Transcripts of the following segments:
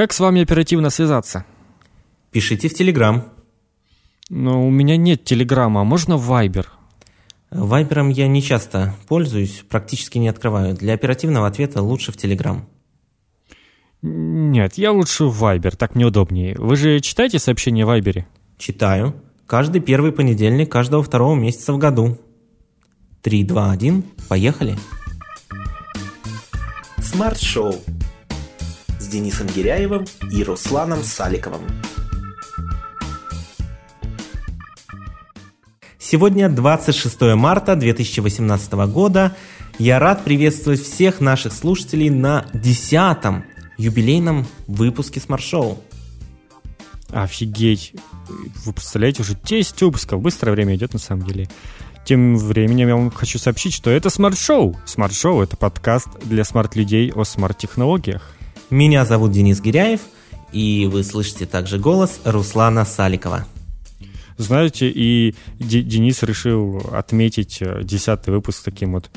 Как с вами оперативно связаться? Пишите в Телеграм. Но у меня нет Телеграма, а можно Вайбер? Вайбером я не часто пользуюсь, практически не открываю. Для оперативного ответа лучше в Телеграм. Нет, я лучше в Вайбер, так мне удобнее. Вы же читаете сообщения в Вайбере? Читаю. Каждый первый понедельник каждого второго месяца в году. 3, 2, 1, поехали. Смарт-шоу Денисом Гиряевым и Русланом Саликовым. Сегодня 26 марта 2018 года. Я рад приветствовать всех наших слушателей на 10 юбилейном выпуске Смарт-шоу. Офигеть. Вы представляете, уже 10 выпусков. Быстрое время идет на самом деле. Тем временем я вам хочу сообщить, что это смарт-шоу. Смарт-шоу — это подкаст для смарт-людей о смарт-технологиях. Меня зовут Денис Гиряев, и вы слышите также голос Руслана Саликова. Знаете, и Д- Денис решил отметить э, десятый выпуск таким вот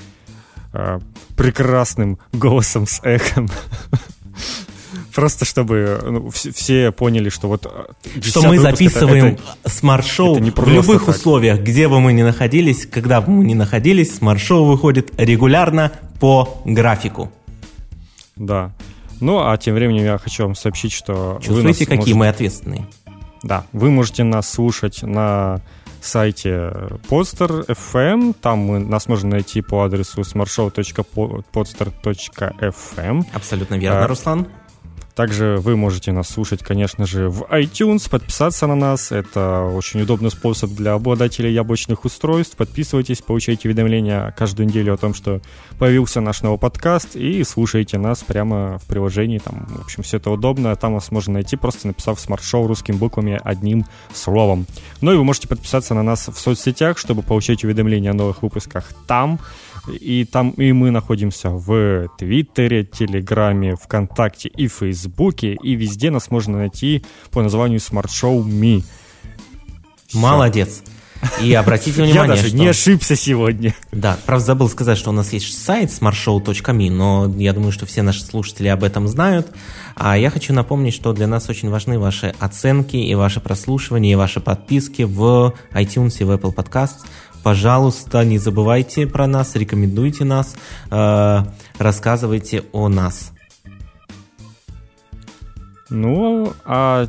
э, прекрасным голосом с эхом. Просто чтобы ну, вс- все поняли, что вот... э, Что 10-й мы выпуск это- записываем это- смарт-шоу это в любых так. условиях, где бы мы ни находились, когда бы мы ни находились, смарт-шоу выходит регулярно по графику. Да. Ну, а тем временем я хочу вам сообщить, что... Чувствуете, какие можете- мы ответственные? Да, вы можете нас слушать на сайте Podster FM. Там мы, нас можно найти по адресу smartshow.podster.fm. Абсолютно верно, А, Руслан. Также вы можете нас слушать, конечно же, в iTunes, подписаться на нас. Это очень удобный способ для обладателей яблочных устройств. Подписывайтесь, получайте уведомления каждую неделю о том, что появился наш новый подкаст, и слушайте нас прямо в приложении. Там, в общем, все это удобно. Там вас можно найти, просто написав смарт-шоу русскими буквами одним словом. Ну и вы можете подписаться на нас в соцсетях, чтобы получать уведомления о новых выпусках там. И там и мы находимся в Твиттере, Телеграме, ВКонтакте и Фейсбуке. И везде нас можно найти по названию Smart Show Me. Молодец. И обратите Я внимание, даже что... не ошибся сегодня. Да, правда забыл сказать, что у нас есть сайт smartshow.me, но я думаю, что все наши слушатели об этом знают. А я хочу напомнить, что для нас очень важны ваши оценки и ваши прослушивания, и ваши подписки в iTunes и в Apple Podcasts. Пожалуйста, не забывайте про нас, рекомендуйте нас, э, рассказывайте о нас. Ну, а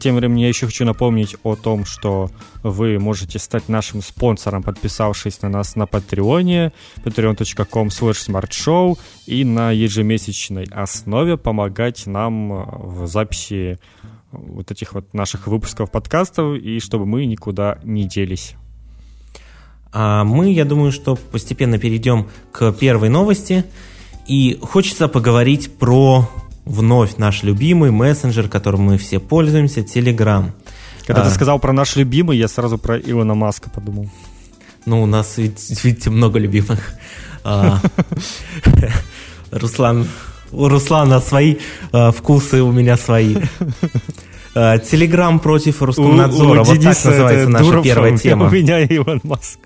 тем временем я еще хочу напомнить о том, что вы можете стать нашим спонсором, подписавшись на нас на Патреоне, patreon.com smartshow и на ежемесячной основе помогать нам в записи вот этих вот наших выпусков подкастов и чтобы мы никуда не делись. А мы, я думаю, что постепенно перейдем к первой новости. И хочется поговорить про вновь наш любимый мессенджер, которым мы все пользуемся, Telegram. Когда А, ты сказал про наш любимый, я сразу про Илона Маска подумал. Ну, у нас, ведь, видите, много любимых. А, Руслан, у Руслана свои а, вкусы, у меня свои. А, Телеграм против Роскомнадзора. Вот так Дениса называется это наша Дуров, первая у тема. У меня Илон Маск.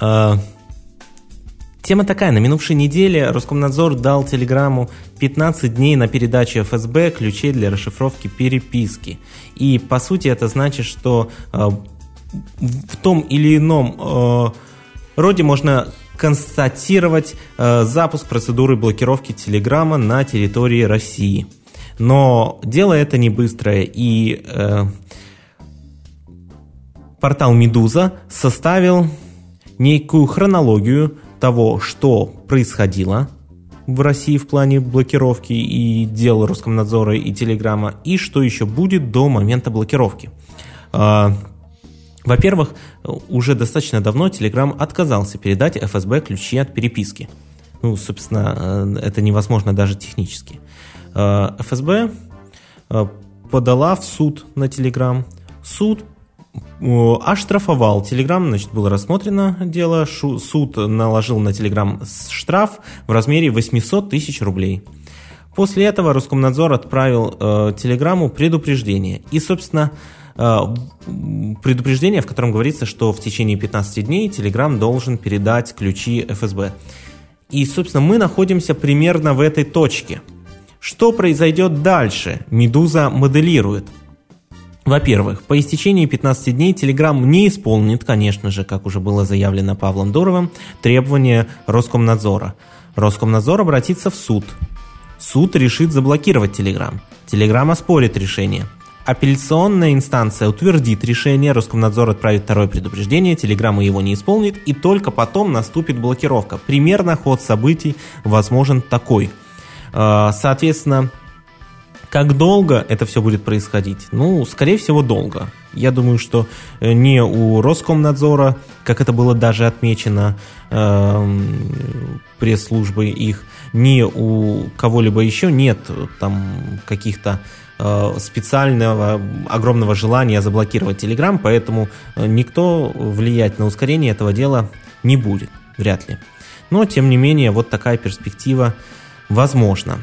А, Тема такая. На минувшей неделе Роскомнадзор дал Телеграму 15 дней на передачу ФСБ ключей для расшифровки переписки. И, по сути, это значит, что э, в том или ином э, роде можно констатировать э, запуск процедуры блокировки Телеграма на территории России. Но дело это не быстрое, и э, портал «Медуза» составил некую хронологию того, что происходило в России в плане блокировки и дел Роскомнадзора и Телеграма, и что еще будет до момента блокировки. А, Во-первых, уже достаточно давно Telegram отказался передать ФСБ ключи от переписки. Ну, собственно, э, это невозможно даже технически. Э, ФСБ э, подала в суд на Telegram. Суд э, оштрафовал Telegram, значит, было рассмотрено дело, шу- суд наложил на Telegram штраф в размере 800 тысяч рублей. После этого Роскомнадзор отправил э, Телеграмму предупреждение. И, собственно, э, предупреждение, в котором говорится, что в течение 15 дней Телеграм должен передать ключи ФСБ. И, собственно, мы находимся примерно в этой точке. Что произойдет дальше? Медуза моделирует. Во-первых, по истечении 15 дней Telegram не исполнит, конечно же, как уже было заявлено Павлом Дуровым, требования Роскомнадзора. Роскомнадзор обратится в суд. Суд решит заблокировать Telegram. Telegram оспорит решение. Апелляционная инстанция утвердит решение, Роскомнадзор отправит второе предупреждение, Телеграмма его не исполнит, и только потом наступит блокировка. Примерно ход событий возможен такой. А, соответственно, как долго это все будет происходить? Ну, скорее всего, долго. Я думаю, что э, не у Роскомнадзора, как это было даже отмечено э, пресс-службой их, не у кого-либо еще нет там каких-то Э, специального огромного желания заблокировать Telegram, поэтому э, никто влиять на ускорение этого дела не будет, вряд ли. Но, тем не менее, вот такая перспектива возможна.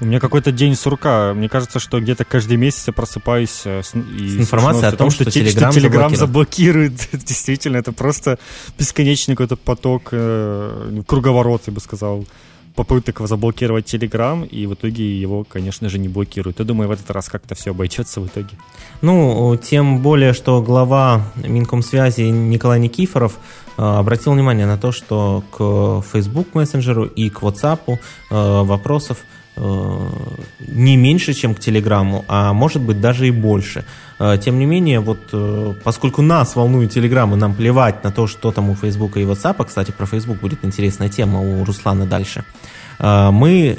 У меня какой-то день сурка. Мне кажется, что где-то каждый месяц я просыпаюсь э, с, и с информацией о том, что, что Telegram, Telegram заблокирует. Действительно, это просто бесконечный какой-то поток, э, круговорот, я бы сказал, попыток заблокировать Telegram, и в итоге его, конечно же, не блокируют. Я думаю, в этот раз как-то все обойдется в итоге. Ну, тем более, что глава Минкомсвязи Николай Никифоров э, обратил внимание на то, что к Facebook мессенджеру и к WhatsApp э, вопросов не меньше, чем к Телеграму, а может быть даже и больше. Тем не менее, вот поскольку нас волнует Телеграм, и нам плевать на то, что там у Фейсбука и WhatsApp, кстати, про Facebook будет интересная тема у Руслана дальше, мы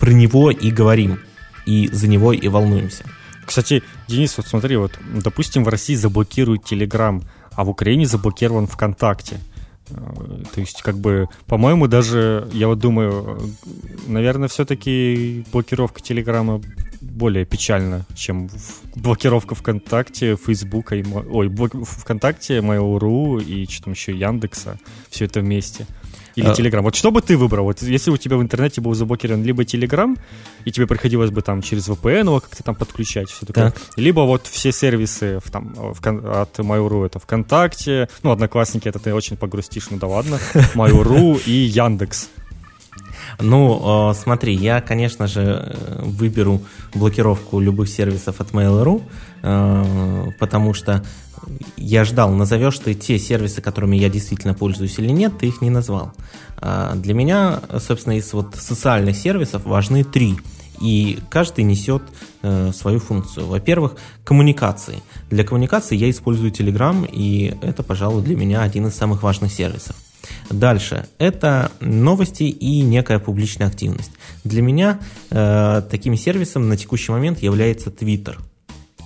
про него и говорим, и за него и волнуемся. Кстати, Денис, вот смотри, вот, допустим, в России заблокируют Телеграм, а в Украине заблокирован ВКонтакте. То есть, как бы, по-моему, даже, я вот думаю, наверное, все-таки блокировка Телеграма более печальна, чем блокировка ВКонтакте, Фейсбука, и, ой, блок, ВКонтакте, Mail.ru и что там еще, Яндекса, все это вместе. Или а... Telegram. Вот что бы ты выбрал? Вот если у тебя в интернете был заблокирован либо Telegram, и тебе приходилось бы там через VPN его как-то там подключать, все такое. Так. Либо вот все сервисы в, там, в, от Mail.ru, это ВКонтакте, ну, Одноклассники, это ты очень погрустишь, ну да ладно, Mail.ru и Яндекс. Ну, э, смотри, я, конечно же, э, выберу блокировку любых сервисов от Mail.ru, э, потому что я ждал, назовешь ты те сервисы, которыми я действительно пользуюсь или нет, ты их не назвал. А для меня, собственно, из вот социальных сервисов важны три. И каждый несет э, свою функцию. Во-первых, коммуникации. Для коммуникации я использую Telegram, и это, пожалуй, для меня один из самых важных сервисов. Дальше. Это новости и некая публичная активность. Для меня э, таким сервисом на текущий момент является Twitter.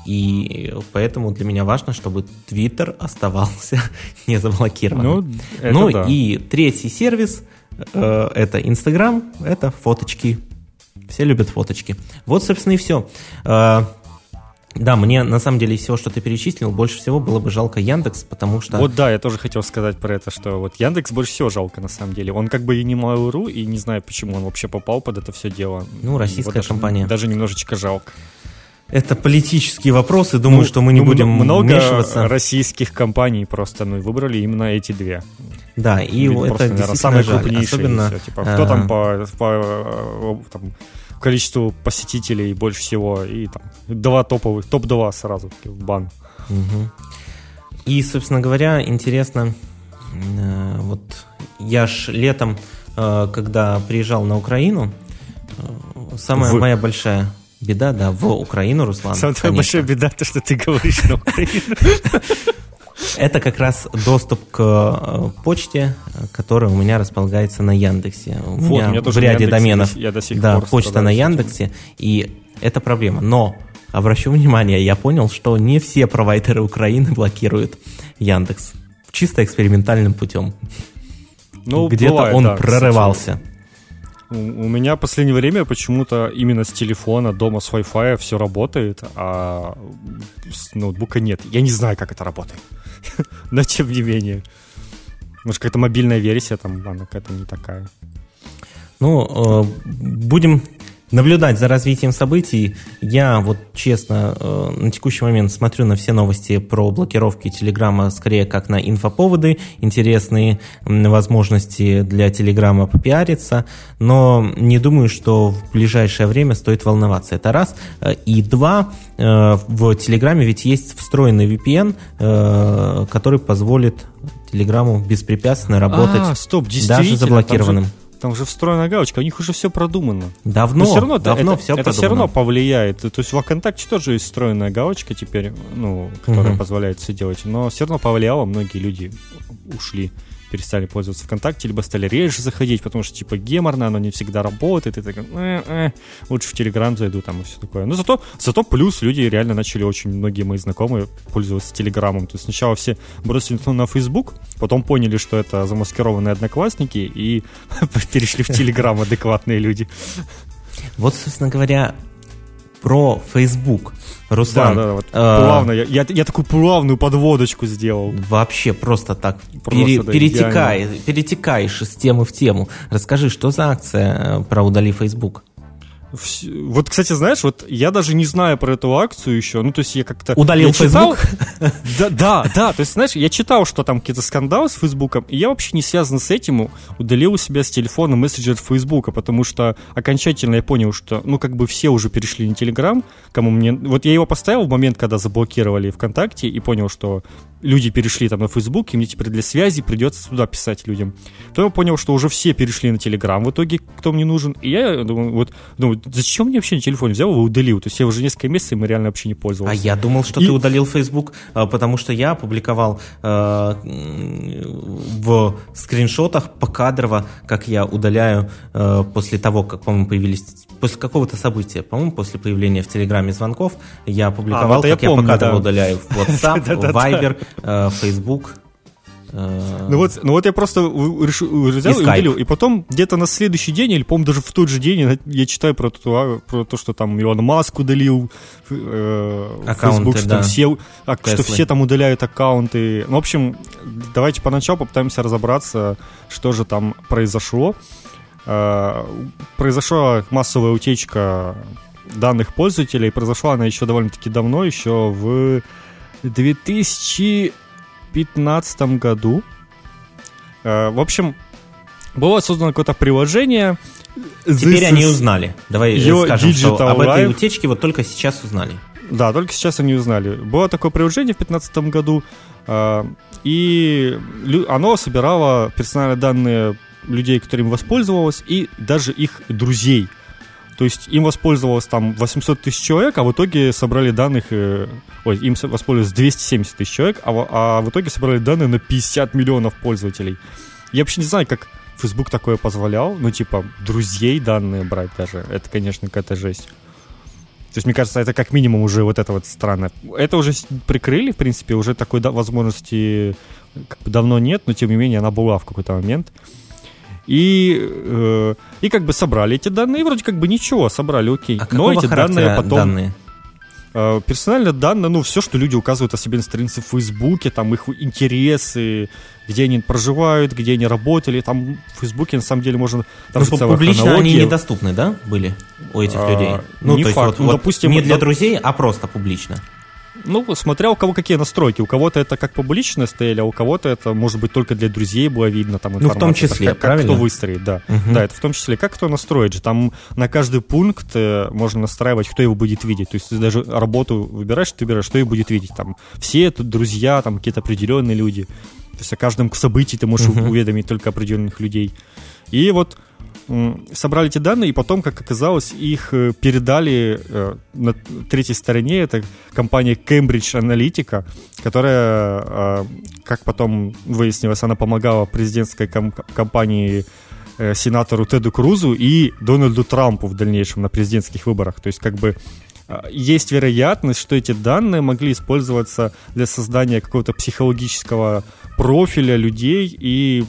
И поэтому для меня важно, чтобы Twitter оставался не заблокированным. Ну, ну да. и третий сервис э, это Instagram, это фоточки. Все любят фоточки. Вот, собственно, и все. Э, да, мне на самом деле из всего, что ты перечислил, больше всего было бы жалко Яндекс, потому что... Вот да, я тоже хотел сказать про это, что вот Яндекс больше всего жалко на самом деле. Он как бы и не Mail.ru, и не знаю, почему он вообще попал под это все дело. Ну, российская компания. Даже немножечко жалко. Это политические вопросы, думаю, ну, что мы не ну, будем много вмешиваться. российских компаний просто ну, выбрали именно эти две. Да, и Или это просто, наверное, самые жаль. крупнейшие. Особенно, все, типа, кто там по, по там, количеству посетителей больше всего, и там два топовых, топ-2 сразу в бан. Угу. И, собственно говоря, интересно, э, вот я ж летом, э, когда приезжал на Украину, э, самая в... моя большая Беда, да, в Украину, Руслан. Самая конечно. большая беда, то, что ты говоришь на Украину. Это как раз доступ к э, почте, которая у меня располагается на Яндексе. У вот, меня, у меня тоже в ряде Яндексе, доменов я до сих да, пор почта на Яндексе, и это проблема. Но обращу внимание, я понял, что не все провайдеры Украины блокируют Яндекс. Чисто экспериментальным путем. Ну, Где-то он да, прорывался. У, меня в последнее время почему-то именно с телефона, дома с Wi-Fi все работает, а с ноутбука нет. Я не знаю, как это работает. Но тем не менее. Может, какая-то мобильная версия там, она какая-то не такая. Ну, э, будем наблюдать за развитием событий. Я вот честно э, на текущий момент смотрю на все новости про блокировки Телеграма скорее как на инфоповоды, интересные возможности для Телеграма попиариться, но не думаю, что в ближайшее время стоит волноваться. Это раз. Э, и два, э, в Телеграме ведь есть встроенный VPN, который позволит Телеграму беспрепятственно работать а, стоп, даже заблокированным. Там же там же встроена галочка, у них уже все продумано. Давно, Но все равно, давно это, все это все равно повлияет. То есть в ВКонтакте тоже есть встроенная галочка теперь, ну, которая угу. позволяет все делать. Но все равно повлияло, многие люди ушли перестали пользоваться ВКонтакте, либо стали реже заходить, потому что, типа, геморно, оно не всегда работает, и ты такой, э -э, лучше в Телеграм зайду, там, и все такое. Но зато, зато плюс люди реально начали, очень многие мои знакомые пользоваться Телеграмом. То есть сначала все бросили на Facebook, потом поняли, что это замаскированные одноклассники, и перешли в Телеграм адекватные люди. Вот, собственно говоря, про Facebook. Руслан. Да, да, вот, э, плавно. Я, я, я такую плавную подводочку сделал. Вообще просто так. Просто, пере, да, перетекай, перетекаешь из темы в тему. Расскажи, что за акция э, про удали Facebook? Вот, кстати, знаешь, вот я даже не знаю про эту акцию еще. Ну, то есть я как-то... Удалил я Facebook? Да, да, да. То есть, знаешь, я читал, что там какие-то скандалы с Фейсбуком, и я вообще не связан с этим удалил у себя с телефона мессенджер Фейсбука, потому что окончательно я понял, что, ну, как бы все уже перешли на Телеграм, кому мне... Вот я его поставил в момент, когда заблокировали ВКонтакте, и понял, что люди перешли там на Facebook, и мне теперь для связи придется туда писать людям. То я понял, что уже все перешли на Телеграм в итоге, кто мне нужен. И я думаю, вот, думаю, зачем мне вообще на телефон взял и удалил? То есть я уже несколько месяцев им реально вообще не пользовался. А я думал, что и... ты удалил Facebook, а, потому что я опубликовал э, в скриншотах покадрово, как я удаляю э, после того, как, по-моему, появились после какого-то события, по-моему, после появления в Телеграме звонков, я опубликовал, а, как я, помню, я покадрово да. удаляю в WhatsApp, Viber, э, Facebook. Э, ну вот, ну вот я просто решил, взял и, и удалил. И потом где-то на следующий день, или, по-моему, даже в тот же день я читаю про то, про то что там Илон Маск удалил э, Аккаунты, Facebook, что, да. все, а, что все там удаляют аккаунты. Ну, в общем, давайте поначалу попытаемся разобраться, что же там произошло. Э, произошла массовая утечка данных пользователей. Произошла она еще довольно-таки давно, еще в 2015 году. Э, в общем, было создано какое-то приложение. Теперь они узнали. Давай скажем, Digital что об этой утечке вот только сейчас узнали. Да, только сейчас они узнали. Было такое приложение в 2015 году, э, и оно собирало персональные данные людей, которыми воспользовалось, и даже их друзей. То есть им воспользовалось там 800 тысяч человек, а в итоге собрали данных... Э, ой, им воспользовалось 270 тысяч человек, а, а в итоге собрали данные на 50 миллионов пользователей. Я вообще не знаю, как Facebook такое позволял, ну, типа, друзей данные брать даже. Это, конечно, какая-то жесть. То есть, мне кажется, это как минимум уже вот это вот странно. Это уже прикрыли, в принципе, уже такой возможности как бы давно нет, но тем не менее она была в какой-то момент. И, э, и как бы собрали эти данные, и вроде как бы ничего, собрали, окей. А Но эти данные потом... Данные? Э, персональные данные, ну, все, что люди указывают о себе на странице в Фейсбуке, там их интересы, где они проживают, где они работали. Там в Фейсбуке, на самом деле, можно... Там ну, публично хронология. они недоступны, да, были у этих а, людей? Ну, не то факт. Есть, вот, ну, допустим, не для друзей, а просто публично. Ну, смотря у кого какие настройки. У кого-то это как публично стояли, а у кого-то это, может быть, только для друзей было видно. Там, ну, в том числе, как, правильно? Как кто выстроит, да. Угу. Да, это в том числе, как кто настроит же. Там на каждый пункт э, можно настраивать, кто его будет видеть. То есть ты даже работу выбираешь, ты выбираешь, что его будет видеть. Там все это друзья, там какие-то определенные люди. То есть о каждом событии ты можешь угу. уведомить только определенных людей. И вот собрали эти данные, и потом, как оказалось, их э, передали э, на третьей стороне. Это компания Cambridge Analytica, которая, э, как потом выяснилось, она помогала президентской ком- компании сенатору Теду Крузу и Дональду Трампу в дальнейшем на президентских выборах. То есть, как бы есть вероятность, что эти данные могли использоваться для создания какого-то психологического профиля людей и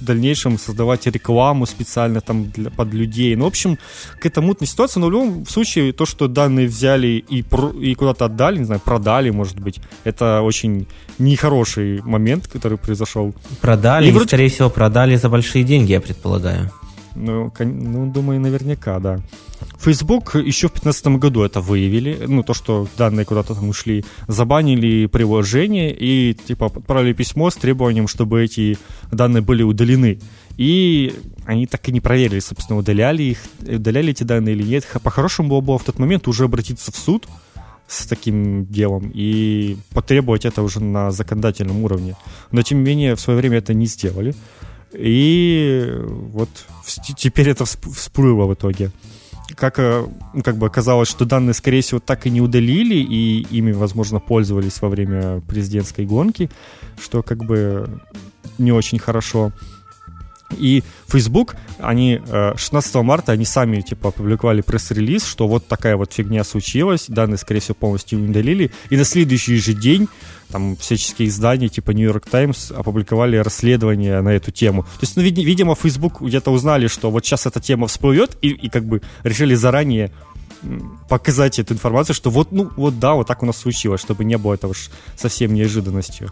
в дальнейшем создавать рекламу специально там для, под людей. Ну, в общем, какая-то мутная ситуация, но в любом случае то, что данные взяли и, про, и куда-то отдали, не знаю, продали, может быть, это очень нехороший момент, который произошел. Продали, и, вроде... скорее всего, продали за большие деньги, я предполагаю. Ну, ну, думаю, наверняка, да. Facebook еще в 2015 году это выявили, ну, то, что данные куда-то там ушли, забанили приложение и, типа, отправили письмо с требованием, чтобы эти данные были удалены. И они так и не проверили, собственно, удаляли их, удаляли эти данные или нет. По-хорошему было бы в тот момент уже обратиться в суд с таким делом и потребовать это уже на законодательном уровне. Но, тем не менее, в свое время это не сделали. И вот теперь это всплыло в итоге как, э, ну, как бы оказалось, что данные, скорее всего, так и не удалили, и ими, возможно, пользовались во время президентской гонки, что как бы не очень хорошо. И Facebook, они 16 э, марта, они сами, типа, опубликовали пресс-релиз, что вот такая вот фигня случилась, данные, скорее всего, полностью удалили, и на следующий же день там всяческие издания, типа New York Times, опубликовали расследование на эту тему. То есть, ну, вид- видимо, Facebook где-то узнали, что вот сейчас эта тема всплывет, и, и как бы решили заранее показать эту информацию, что вот, ну, вот да, вот так у нас случилось, чтобы не было этого совсем неожиданностью.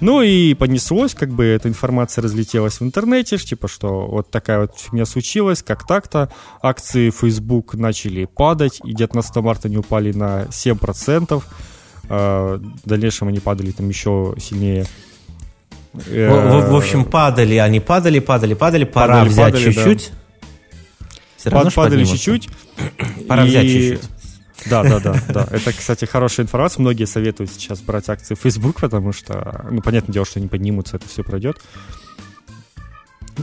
Ну и понеслось, как бы эта информация разлетелась в интернете, типа, что вот такая вот фигня случилась, как так-то. Акции Facebook начали падать, и где-то на 100 марта они упали на 7%. А, в дальнейшем они падали там еще сильнее. В, в, в общем, падали, они падали, падали, падали, пора падали, взять падали, чуть-чуть. Да. Все равно падали чуть-чуть. Пора и... взять чуть-чуть. Да, да, да, да. Это, кстати, хорошая информация. Многие советуют сейчас брать акции в Facebook, потому что, ну, понятное дело, что они поднимутся, это все пройдет.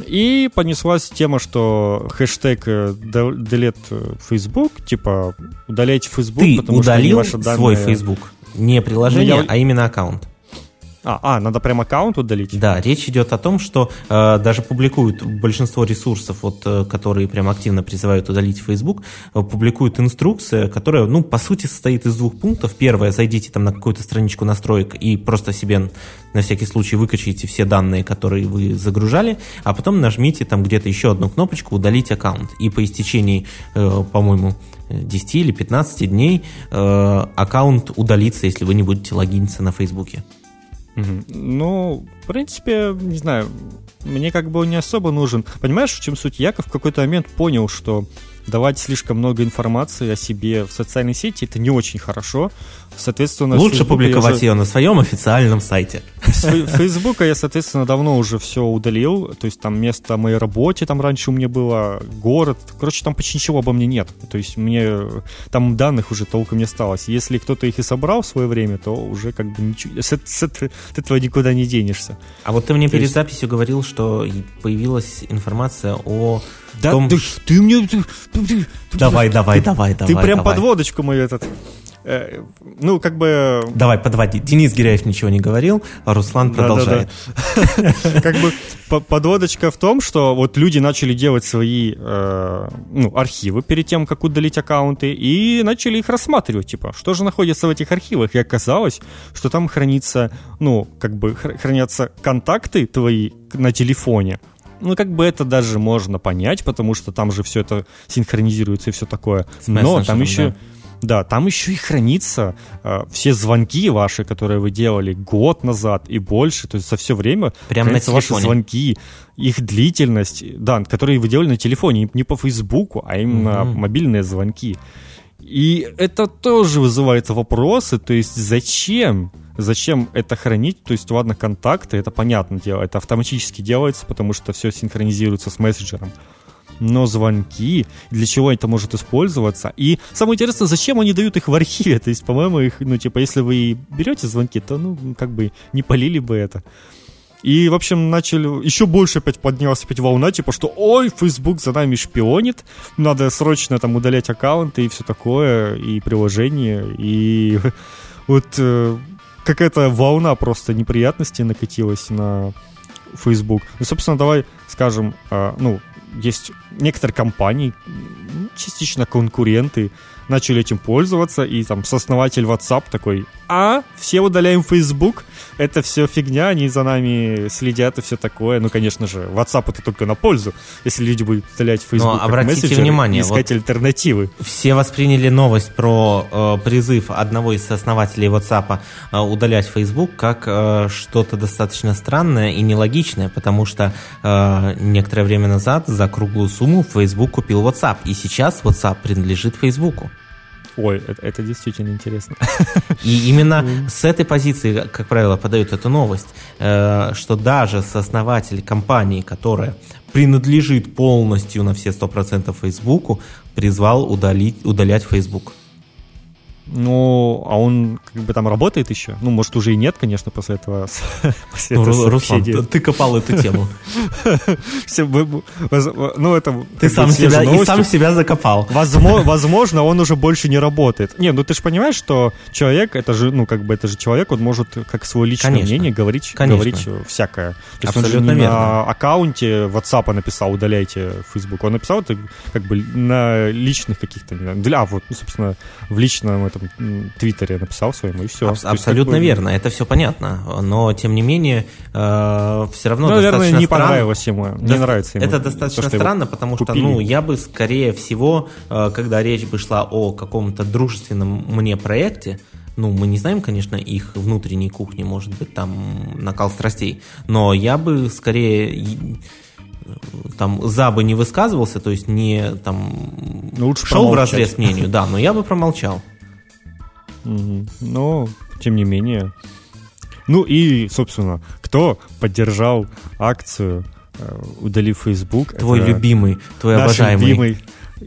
И понеслась тема, что хэштег э, delete Facebook, типа удаляйте Facebook, Ты потому удалил что ваши данные... свой Facebook, не приложение, ну, я... а именно аккаунт. А, а, надо прям аккаунт удалить? Да, речь идет о том, что э, даже публикуют большинство ресурсов, вот, э, которые прям активно призывают удалить Facebook, э, публикуют инструкция, которая, ну, по сути, состоит из двух пунктов. Первое, зайдите там на какую-то страничку настроек и просто себе на всякий случай выкачайте все данные, которые вы загружали, а потом нажмите там где-то еще одну кнопочку «Удалить аккаунт». И по истечении, э, по-моему, 10 или 15 дней э, аккаунт удалится, если вы не будете логиниться на Фейсбуке. Ну, в принципе, не знаю, мне как бы он не особо нужен. Понимаешь, в чем суть? Яков в какой-то момент понял, что давать слишком много информации о себе в социальной сети это не очень хорошо. Соответственно, Лучше публиковать же... ее на своем официальном сайте. С Фейсбука я, соответственно, давно уже все удалил. То есть там место моей работе там раньше у меня было, город. Короче, там почти ничего обо мне нет. То есть мне там данных уже толком не осталось. Если кто-то их и собрал в свое время, то уже как бы ничего, с, с, с этого никуда не денешься. А вот ты мне то перед есть... записью говорил, что появилась информация о да, том... ты, ты мне... Давай, давай, давай, давай. Ты прям давай. подводочку мою этот... Э, ну, как бы... Давай, подводи. Денис Гиряев ничего не говорил, а Руслан продолжает. Как бы подводочка в том, что вот люди начали делать свои э, ну, архивы перед тем, как удалить аккаунты, и начали их рассматривать, типа, что же находится в этих архивах. И оказалось, что там хранится, ну, как бы хранятся контакты твои на телефоне, ну, как бы это даже можно понять, потому что там же все это синхронизируется и все такое. Но там еще... Да. Да, там еще и хранится э, все звонки ваши, которые вы делали год назад и больше, то есть за все время Прямо на телефоне. ваши звонки, их длительность, да, которые вы делали на телефоне, не по Фейсбуку, а именно угу. мобильные звонки. И это тоже вызывает вопросы, то есть зачем? Зачем это хранить? То есть, ладно, контакты, это понятное дело, это автоматически делается, потому что все синхронизируется с мессенджером. Но звонки, для чего это может использоваться? И самое интересное, зачем они дают их в архиве? То есть, по-моему, их, ну, типа, если вы берете звонки, то, ну, как бы не полили бы это. И, в общем, начали... Еще больше опять поднялась опять волна, типа, что ой, Facebook за нами шпионит, надо срочно там удалять аккаунты и все такое, и приложения, и вот э, какая-то волна просто неприятностей накатилась на Facebook. Ну, собственно, давай скажем, э, ну, есть некоторые компании, частично конкуренты, начали этим пользоваться, и там сооснователь WhatsApp такой, а, все удаляем Facebook, это все фигня, они за нами следят и все такое. Ну, конечно же, WhatsApp это только на пользу, если люди будут удалять Facebook Но обратите внимание, искать вот альтернативы. Все восприняли новость про э, призыв одного из основателей WhatsApp э, удалять Facebook как э, что-то достаточно странное и нелогичное, потому что э, некоторое время назад за круглую сумму Facebook купил WhatsApp, и сейчас WhatsApp принадлежит Facebook. Ой, это, это действительно интересно. И именно с этой позиции, как правило, подают эту новость, э, что даже сооснователь компании, которая принадлежит полностью на все 100% Фейсбуку, призвал удалить, удалять Facebook. Ну, а он как бы там работает еще? Ну, может, уже и нет, конечно, после этого. После ну, этого Руслан, ты, ты копал эту тему. ну, это... Ты сам себя, и сам себя закопал. Возможно, он уже больше не работает. Не, ну ты же понимаешь, что человек, это же, ну, как бы, это же человек, он может как свое личное конечно. мнение говорить, конечно. говорить всякое. То есть Абсолютно он же не верно. на аккаунте WhatsApp написал, удаляйте Facebook. Он написал это как бы на личных каких-то, для, вот, ну, собственно, в личном этом твиттере написал своему, и все. Аб- абсолютно есть, верно, это все понятно. Но, тем не менее, э, все равно ну, наверное, не странно. понравилось ему, не До- нравится ему. Это достаточно то, странно, потому купили. что, ну, я бы, скорее всего, э, когда речь бы шла о каком-то дружественном мне проекте, ну, мы не знаем, конечно, их внутренней кухни, может быть, там накал страстей, но я бы скорее там за бы не высказывался, то есть не там ну, Лучше шел в разрез мнению, да, но я бы промолчал. Угу. Но, тем не менее. Ну и, собственно, кто поддержал акцию э, удалив Facebook? Твой это любимый, твой наш обожаемый. любимый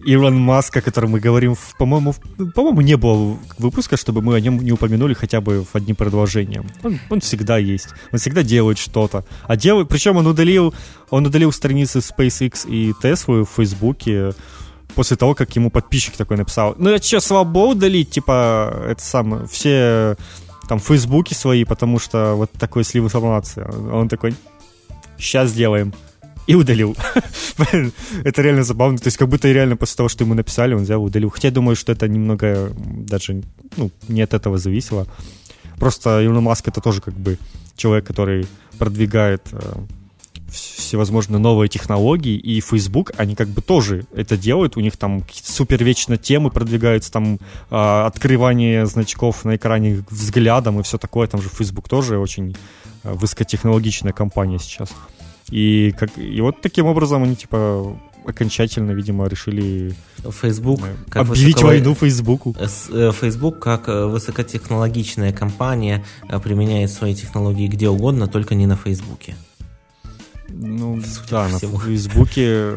Илон Маска, о котором мы говорим, по-моему, по-моему, не было выпуска, чтобы мы о нем не упомянули хотя бы в одним предложением. Он, он всегда есть, он всегда делает что-то. А делает, причем он удалил, он удалил страницы SpaceX и Tesla в Фейсбуке после того, как ему подписчик такой написал, ну я что, слабо удалить, типа, это самое, все там фейсбуки свои, потому что вот такой слив информации. Он такой, сейчас сделаем. И удалил. это реально забавно. То есть как будто реально после того, что ему написали, он взял и удалил. Хотя я думаю, что это немного даже ну, не от этого зависело. Просто Илон Маск это тоже как бы человек, который продвигает э, всевозможные новые технологии, и Facebook, они как бы тоже это делают, у них там супер вечно темы продвигаются, там э, открывание значков на экране взглядом и все такое, там же Facebook тоже очень э, высокотехнологичная компания сейчас. И, как, и вот таким образом они типа окончательно, видимо, решили Facebook как объявить высоко... войну Фейсбуку. Э, Facebook как э, высокотехнологичная компания э, применяет свои технологии где угодно, только не на Фейсбуке. Ну, да, на Фейсбуке...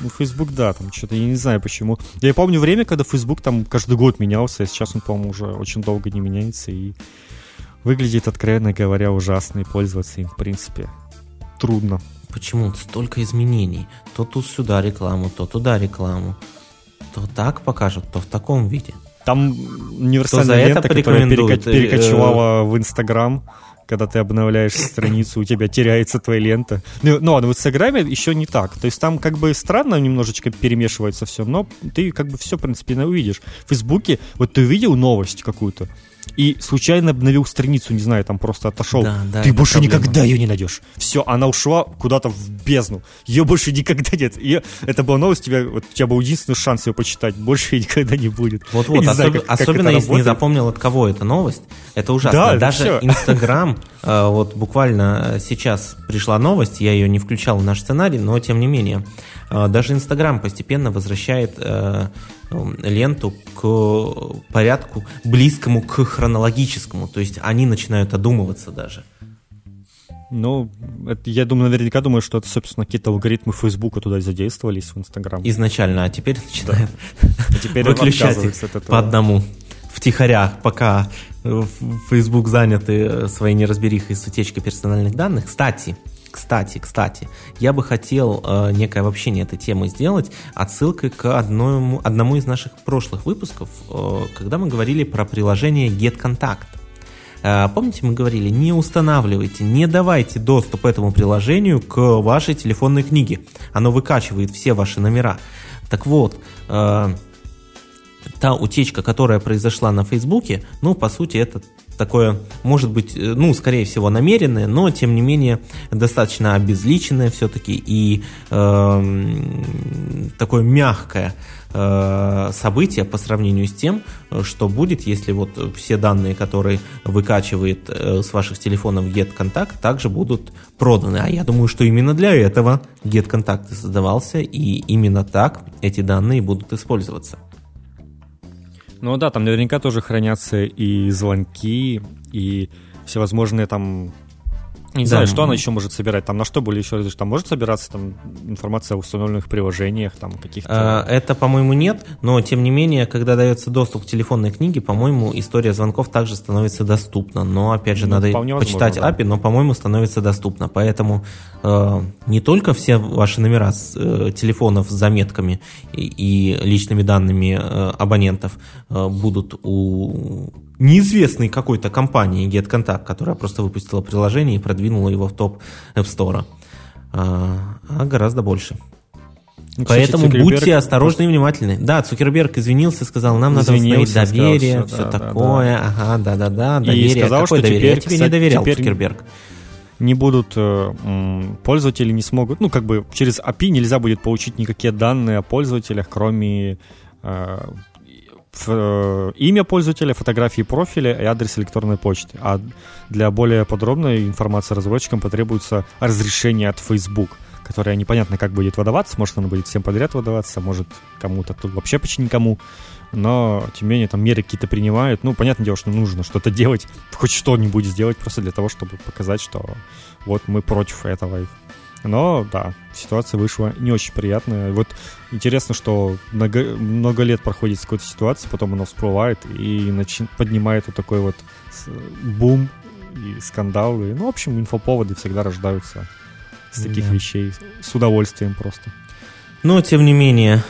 Ну, Facebook, да, там что-то, я не знаю почему. Я помню время, когда Facebook там каждый год менялся, а сейчас он, по-моему, уже очень долго не меняется и выглядит, откровенно говоря, ужасно, и пользоваться им, в принципе, трудно. Почему столько изменений? То тут сюда рекламу, то туда рекламу. То так покажут, то в таком виде. Там универсальная лента, которая перека- перекочевала в Инстаграм когда ты обновляешь страницу, у тебя теряется твоя лента. Ну, ну ладно, в Инстаграме еще не так. То есть там как бы странно немножечко перемешивается все, но ты как бы все, в принципе, увидишь. В Фейсбуке, вот ты увидел новость какую-то, и случайно обновил страницу, не знаю, там просто отошел. Да, да, ты больше проблема. никогда ее не найдешь. Все, она ушла куда-то в бездну. Ее больше никогда нет. Ее, это была новость, тебя, вот, у тебя был единственный шанс ее почитать. Больше ее никогда не будет. Вот-вот, особ... знаю, как, особенно как если работает. не запомнил, от кого эта новость. Это ужасно. Да, Даже Инстаграм, э, вот буквально сейчас пришла новость, я ее не включал в наш сценарий, но тем не менее. Э, даже Инстаграм постепенно возвращает э, ленту к порядку близкому к хронологическому. То есть они начинают одумываться даже. Ну, это, я думаю, наверняка думаю, что это, собственно, какие-то алгоритмы Фейсбука туда задействовались в Инстаграм. Изначально, а теперь начинают да. а выключать их по одному. Втихаря, пока Facebook заняты своей неразберихой с утечкой персональных данных. Кстати, кстати, кстати, я бы хотел э, некое обобщение этой темы сделать отсылкой к одному, одному из наших прошлых выпусков, э, когда мы говорили про приложение GetContact. Э, помните, мы говорили, не устанавливайте, не давайте доступ этому приложению к вашей телефонной книге. Оно выкачивает все ваши номера. Так вот, э, та утечка, которая произошла на Фейсбуке, ну, по сути, это такое, может быть, э, ну, скорее всего, намеренное, но, тем не менее, достаточно обезличенное все-таки и э, такое мягкое э, событие по сравнению с тем, что будет, если вот все данные, которые выкачивает э, с ваших телефонов GetContact, также будут проданы. А я думаю, что именно для этого GetContact создавался, и именно так эти данные будут использоваться. Ну да, там наверняка тоже хранятся и звонки, и всевозможные там не да. знаю, что она еще может собирать. Там на что более еще там может собираться там информация о установленных приложениях, там каких-то. А, это, по-моему, нет, но тем не менее, когда дается доступ к телефонной книге, по-моему, история звонков также становится доступна. Но опять же, ну, надо почитать возможно, API, но, по-моему, становится доступна. Поэтому э, не только все ваши номера с э, телефонов с заметками и, и личными данными э, абонентов э, будут у неизвестной какой-то компании GetContact, которая просто выпустила приложение и продвинула его в топ App Store, а, а гораздо больше. Ну, Поэтому Цукерберг... будьте осторожны и внимательны. Да, Цукерберг извинился, сказал, нам надо восстановить доверие, сказал, все, все да, такое. Да, да. Ага, да-да-да, доверие. И сказал, Какое что доверие? Теперь, Я тебе кстати, не доверял, теперь... Цукерберг не будут, э, пользователи не смогут, ну, как бы через API нельзя будет получить никакие данные о пользователях, кроме Э, имя пользователя, фотографии профиля и адрес электронной почты. А для более подробной информации разработчикам потребуется разрешение от Facebook, которое непонятно как будет выдаваться. Может, оно будет всем подряд выдаваться, может, кому-то тут вообще почти никому. Но, тем не менее, там меры какие-то принимают. Ну, понятное дело, что нужно что-то делать, хоть что-нибудь сделать просто для того, чтобы показать, что вот мы против этого но, да, ситуация вышла не очень приятная. Вот интересно, что много, много лет проходит с какой-то ситуацией, потом она всплывает и начи- поднимает вот такой вот бум и скандалы. Ну, в общем, инфоповоды всегда рождаются с таких да. вещей с удовольствием просто. Но, тем не менее,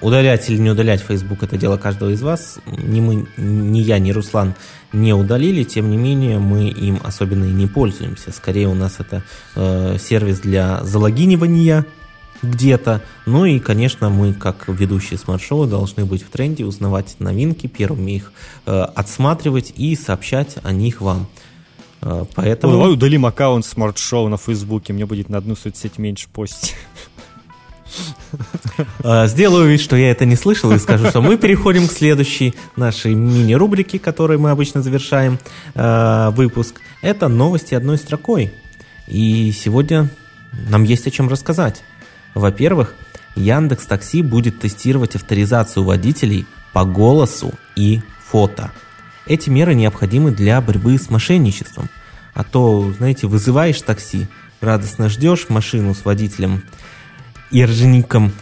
удалять или не удалять Facebook это дело каждого из вас. Ни мы, ни я, ни Руслан не удалили, тем не менее мы им особенно и не пользуемся. Скорее у нас это э, сервис для залогинивания где-то. Ну и, конечно, мы, как ведущие смарт-шоу, должны быть в тренде, узнавать новинки, первыми их э, отсматривать и сообщать о них вам. Э, поэтому... Ой, давай удалим аккаунт смарт-шоу на Фейсбуке, мне будет на одну соцсеть меньше постить. А, сделаю вид, что я это не слышал и скажу, что мы переходим к следующей нашей мини-рубрике, которой мы обычно завершаем а, выпуск. Это новости одной строкой. И сегодня нам есть о чем рассказать. Во-первых, Яндекс Такси будет тестировать авторизацию водителей по голосу и фото. Эти меры необходимы для борьбы с мошенничеством. А то, знаете, вызываешь такси, радостно ждешь машину с водителем, Ержеником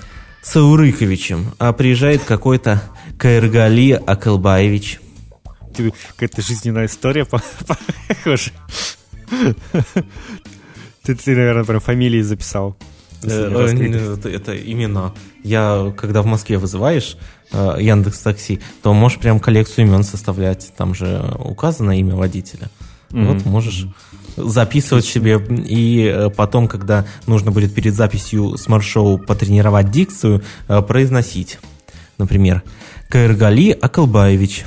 Саурыковичем, а приезжает какой-то Каиргали Акалбаевич. Какая-то жизненная история похожа. Ты, ты, наверное, прям фамилии записал. Э, это, это именно. Я, когда в Москве вызываешь э, Яндекс Такси, то можешь прям коллекцию имен составлять. Там же указано имя водителя. Mm-hmm. Вот можешь записывать себе, и э, потом, когда нужно будет перед записью смарт-шоу потренировать дикцию, э, произносить. Например, Каиргали Акалбаевич,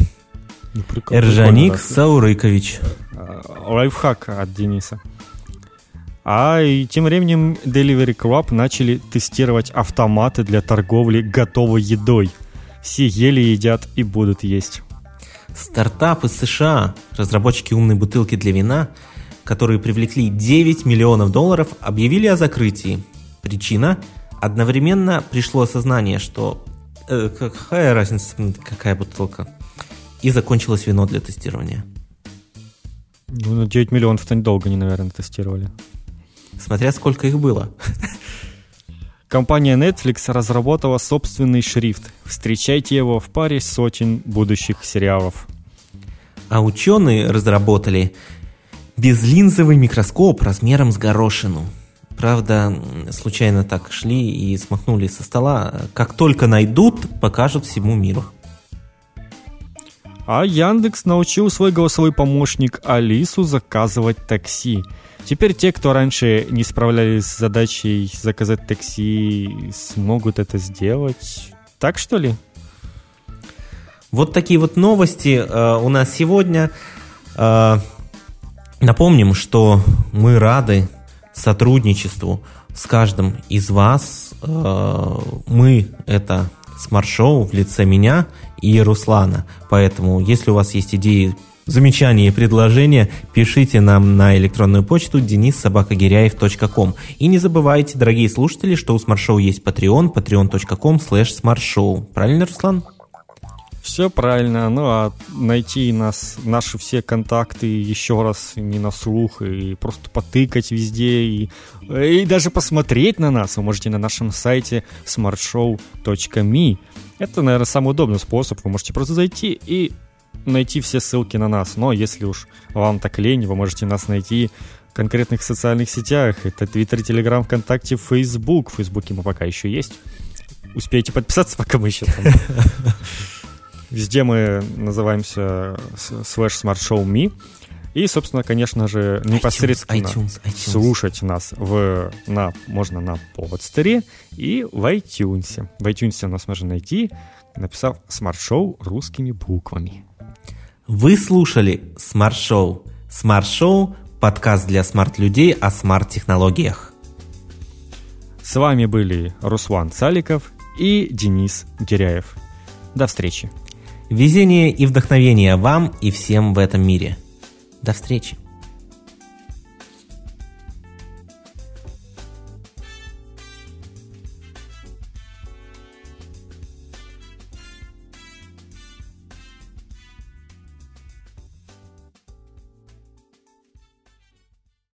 ну, Эржаник Саурыкович. Э, лайфхак от Дениса. А и тем временем Delivery Club начали тестировать автоматы для торговли готовой едой. Все ели, едят и будут есть. Стартап из США, разработчики умной бутылки для вина, которые привлекли 9 миллионов долларов, объявили о закрытии. Причина? Одновременно пришло осознание, что э, какая разница, какая бутылка. И закончилось вино для тестирования. Ну, 9 миллионов-то недолго не, наверное, тестировали. Смотря сколько их было. Компания Netflix разработала собственный шрифт. Встречайте его в паре сотен будущих сериалов. А ученые разработали безлинзовый микроскоп размером с горошину. Правда, случайно так шли и смахнули со стола. Как только найдут, покажут всему миру. А Яндекс научил свой голосовой помощник Алису заказывать такси. Теперь те, кто раньше не справлялись с задачей заказать такси, смогут это сделать. Так что ли? Вот такие вот новости э, у нас сегодня. Э, напомним, что мы рады сотрудничеству с каждым из вас. Э, мы это смарт-шоу в лице меня и Руслана. Поэтому, если у вас есть идеи замечания и предложения, пишите нам на электронную почту denis собака giryaev.com. И не забывайте, дорогие слушатели, что у Смарт Шоу есть Patreon, patreon.com slash smartshow. Правильно, Руслан? Все правильно. Ну а найти нас, наши все контакты еще раз не на слух и просто потыкать везде и, и даже посмотреть на нас вы можете на нашем сайте smartshow.me. Это, наверное, самый удобный способ. Вы можете просто зайти и найти все ссылки на нас. Но если уж вам так лень, вы можете нас найти в конкретных социальных сетях. Это Twitter, Telegram, ВКонтакте, Facebook. В Фейсбуке мы пока еще есть. Успейте подписаться, пока мы еще там. Везде мы называемся slash smart show me. И, собственно, конечно же, непосредственно iTunes, iTunes. слушать нас в, на, можно на подстере и в iTunes. В iTunes нас можно найти, написав Show русскими буквами. Вы слушали. Smart Show – подкаст для смарт-людей о смарт-технологиях. С вами были Руслан Саликов и Денис Гиряев. До встречи. Везение и вдохновение вам и всем в этом мире. До встречи.